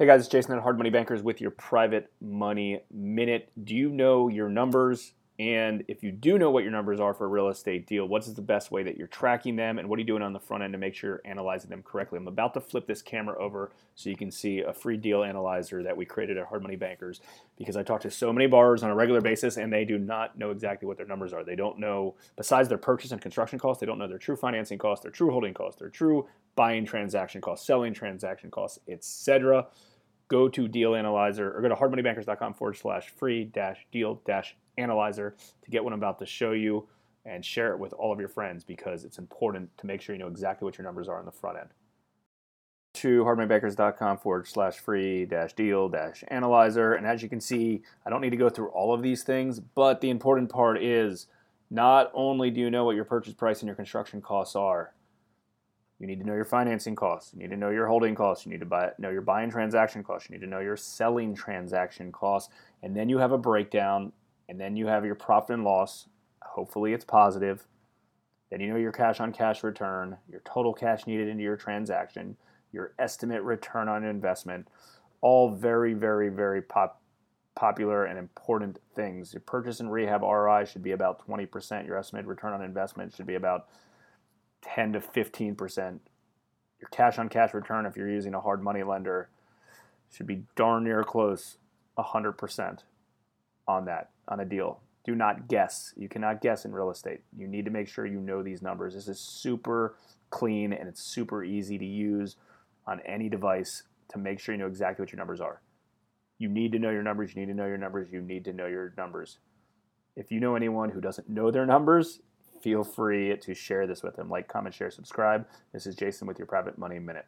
Hey guys, it's Jason at Hard Money Bankers with your private money minute. Do you know your numbers? And if you do know what your numbers are for a real estate deal, what's the best way that you're tracking them and what are you doing on the front end to make sure you're analyzing them correctly? I'm about to flip this camera over so you can see a free deal analyzer that we created at Hard Money Bankers because I talk to so many borrowers on a regular basis and they do not know exactly what their numbers are. They don't know, besides their purchase and construction costs, they don't know their true financing costs, their true holding costs, their true buying transaction costs, selling transaction costs, etc go to Deal Analyzer or go to hardmoneybankers.com forward slash free dash deal dash analyzer to get what I'm about to show you and share it with all of your friends because it's important to make sure you know exactly what your numbers are on the front end. To hardmoneybankers.com forward slash free dash deal dash analyzer. And as you can see, I don't need to go through all of these things, but the important part is not only do you know what your purchase price and your construction costs are, you need to know your financing costs. You need to know your holding costs. You need to buy, know your buying transaction costs. You need to know your selling transaction costs. And then you have a breakdown. And then you have your profit and loss. Hopefully, it's positive. Then you know your cash on cash return, your total cash needed into your transaction, your estimate return on investment. All very, very, very pop, popular and important things. Your purchase and rehab ROI should be about 20%. Your estimated return on investment should be about 10 to 15 percent. Your cash on cash return, if you're using a hard money lender, should be darn near close 100 percent on that on a deal. Do not guess. You cannot guess in real estate. You need to make sure you know these numbers. This is super clean and it's super easy to use on any device to make sure you know exactly what your numbers are. You need to know your numbers. You need to know your numbers. You need to know your numbers. If you know anyone who doesn't know their numbers, feel free to share this with them. Like, comment, share, subscribe. This is Jason with your Private Money Minute.